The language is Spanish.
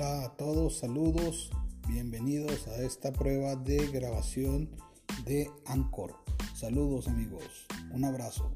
Hola a todos, saludos, bienvenidos a esta prueba de grabación de Anchor. Saludos amigos, un abrazo.